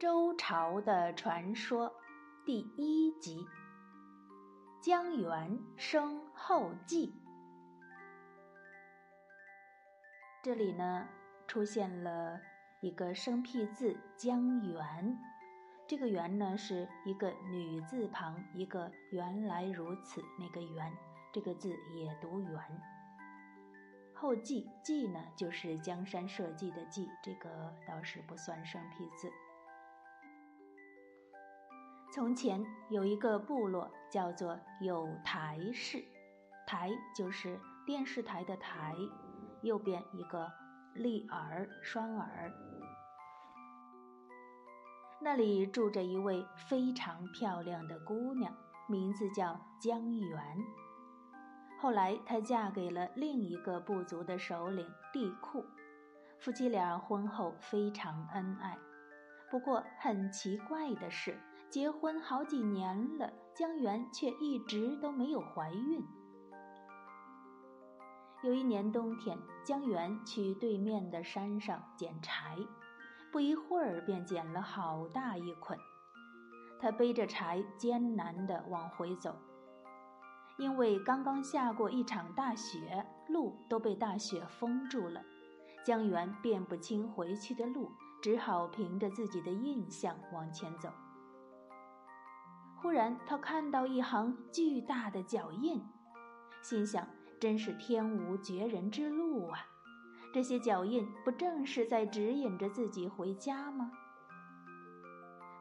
周朝的传说第一集：江源生后稷。这里呢，出现了一个生僻字“江源”。这个“源”呢，是一个女字旁，一个原来如此那个“源”，这个字也读“源”。后稷，稷呢，就是江山社稷的“稷”，这个倒是不算生僻字。从前有一个部落，叫做有台氏，台就是电视台的台，右边一个立耳双耳。那里住着一位非常漂亮的姑娘，名字叫江源。后来她嫁给了另一个部族的首领帝喾，夫妻俩婚后非常恩爱。不过很奇怪的是，结婚好几年了，江源却一直都没有怀孕。有一年冬天，江源去对面的山上捡柴，不一会儿便捡了好大一捆。他背着柴艰难地往回走，因为刚刚下过一场大雪，路都被大雪封住了，江源辨不清回去的路。只好凭着自己的印象往前走。忽然，他看到一行巨大的脚印，心想：“真是天无绝人之路啊！这些脚印不正是在指引着自己回家吗？”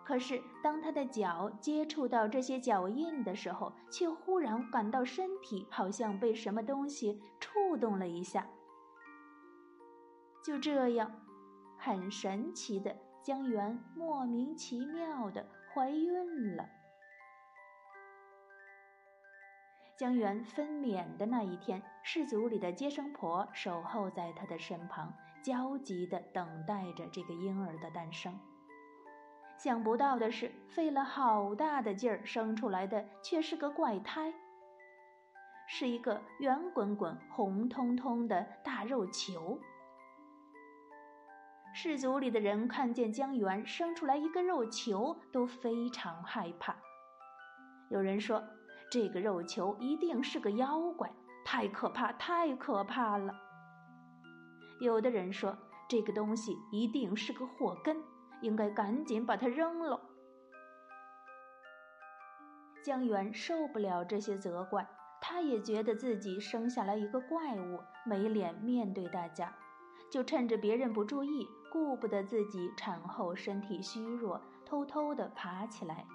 可是，当他的脚接触到这些脚印的时候，却忽然感到身体好像被什么东西触动了一下。就这样。很神奇的，江源莫名其妙的怀孕了。江源分娩的那一天，氏族里的接生婆守候在她的身旁，焦急的等待着这个婴儿的诞生。想不到的是，费了好大的劲儿生出来的却是个怪胎，是一个圆滚滚、红彤彤的大肉球。氏族里的人看见江源生出来一个肉球，都非常害怕。有人说，这个肉球一定是个妖怪，太可怕，太可怕了。有的人说，这个东西一定是个祸根，应该赶紧把它扔了。江源受不了这些责怪，他也觉得自己生下来一个怪物，没脸面对大家。就趁着别人不注意，顾不得自己产后身体虚弱，偷偷地爬起来，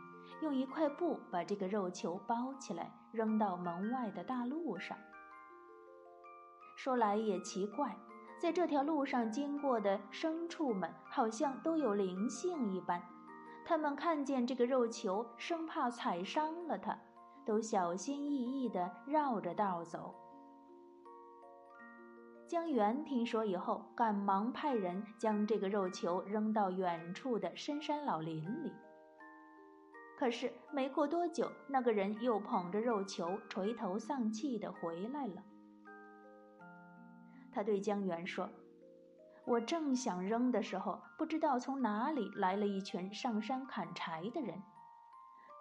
用一块布把这个肉球包起来，扔到门外的大路上。说来也奇怪，在这条路上经过的牲畜们好像都有灵性一般，他们看见这个肉球，生怕踩伤了它，都小心翼翼地绕着道走。江源听说以后，赶忙派人将这个肉球扔到远处的深山老林里。可是没过多久，那个人又捧着肉球，垂头丧气地回来了。他对江源说：“我正想扔的时候，不知道从哪里来了一群上山砍柴的人，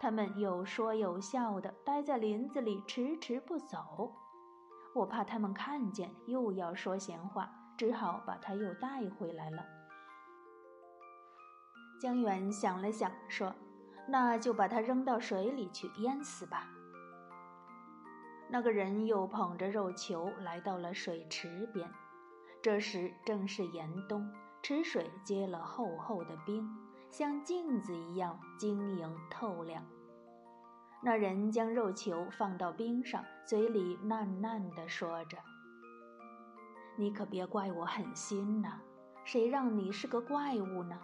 他们有说有笑的，待在林子里迟迟不走。”我怕他们看见，又要说闲话，只好把他又带回来了。江远想了想，说：“那就把它扔到水里去淹死吧。”那个人又捧着肉球来到了水池边，这时正是严冬，池水结了厚厚的冰，像镜子一样晶莹透亮。那人将肉球放到冰上，嘴里喃喃地说着：“你可别怪我狠心呐，谁让你是个怪物呢？”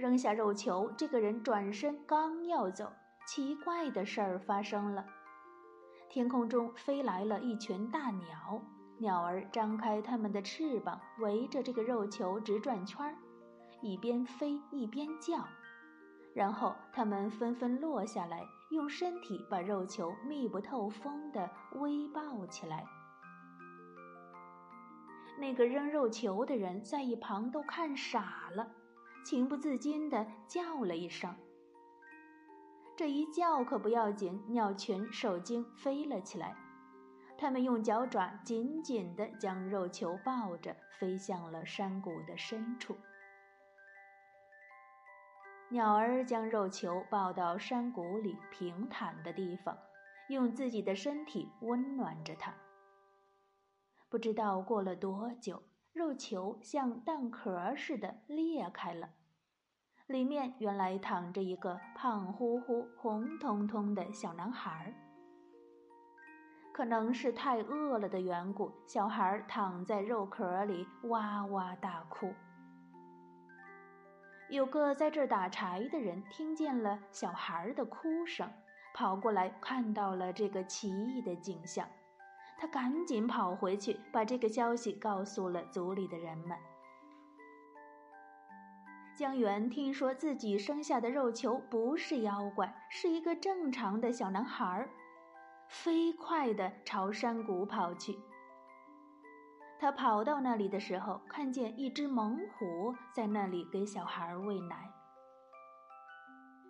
扔下肉球，这个人转身刚要走，奇怪的事儿发生了：天空中飞来了一群大鸟，鸟儿张开它们的翅膀，围着这个肉球直转圈儿，一边飞一边叫。然后他们纷纷落下来，用身体把肉球密不透风地微抱起来。那个扔肉球的人在一旁都看傻了，情不自禁地叫了一声。这一叫可不要紧，鸟群受惊飞了起来，它们用脚爪紧紧地将肉球抱着，飞向了山谷的深处。鸟儿将肉球抱到山谷里平坦的地方，用自己的身体温暖着它。不知道过了多久，肉球像蛋壳似的裂开了，里面原来躺着一个胖乎乎、红彤彤的小男孩。可能是太饿了的缘故，小孩躺在肉壳里哇哇大哭。有个在这儿打柴的人听见了小孩的哭声，跑过来看到了这个奇异的景象。他赶紧跑回去，把这个消息告诉了族里的人们。江源听说自己生下的肉球不是妖怪，是一个正常的小男孩儿，飞快地朝山谷跑去。他跑到那里的时候，看见一只猛虎在那里给小孩喂奶。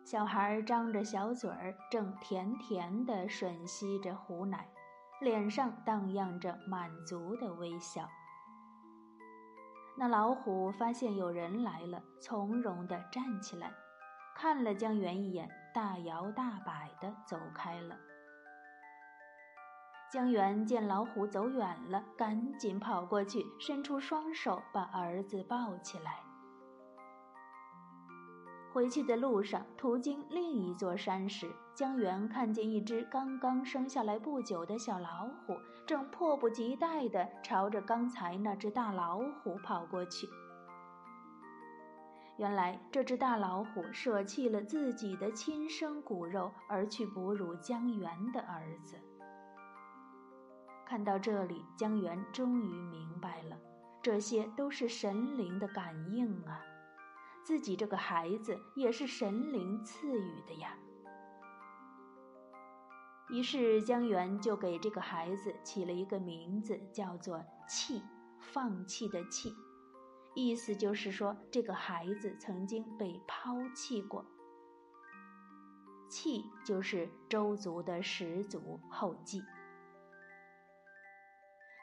小孩张着小嘴儿，正甜甜地吮吸着虎奶。脸上荡漾着满足的微笑。那老虎发现有人来了，从容地站起来，看了江源一眼，大摇大摆地走开了。江源见老虎走远了，赶紧跑过去，伸出双手把儿子抱起来。回去的路上，途经另一座山时，江源看见一只刚刚生下来不久的小老虎，正迫不及待地朝着刚才那只大老虎跑过去。原来，这只大老虎舍弃了自己的亲生骨肉，而去哺乳江源的儿子。看到这里，江源终于明白了，这些都是神灵的感应啊。自己这个孩子也是神灵赐予的呀。于是江源就给这个孩子起了一个名字，叫做“弃”，放弃的“弃”，意思就是说这个孩子曾经被抛弃过。弃就是周族的始祖后继。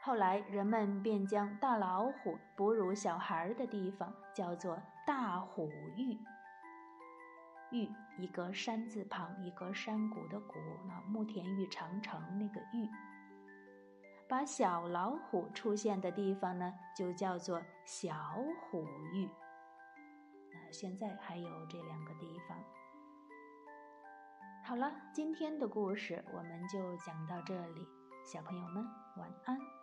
后来人们便将大老虎哺乳小孩的地方叫做大虎峪。玉一个山字旁，一个山谷的谷，那慕田峪长城那个峪。把小老虎出现的地方呢，就叫做小虎峪。那现在还有这两个地方。好了，今天的故事我们就讲到这里，小朋友们晚安。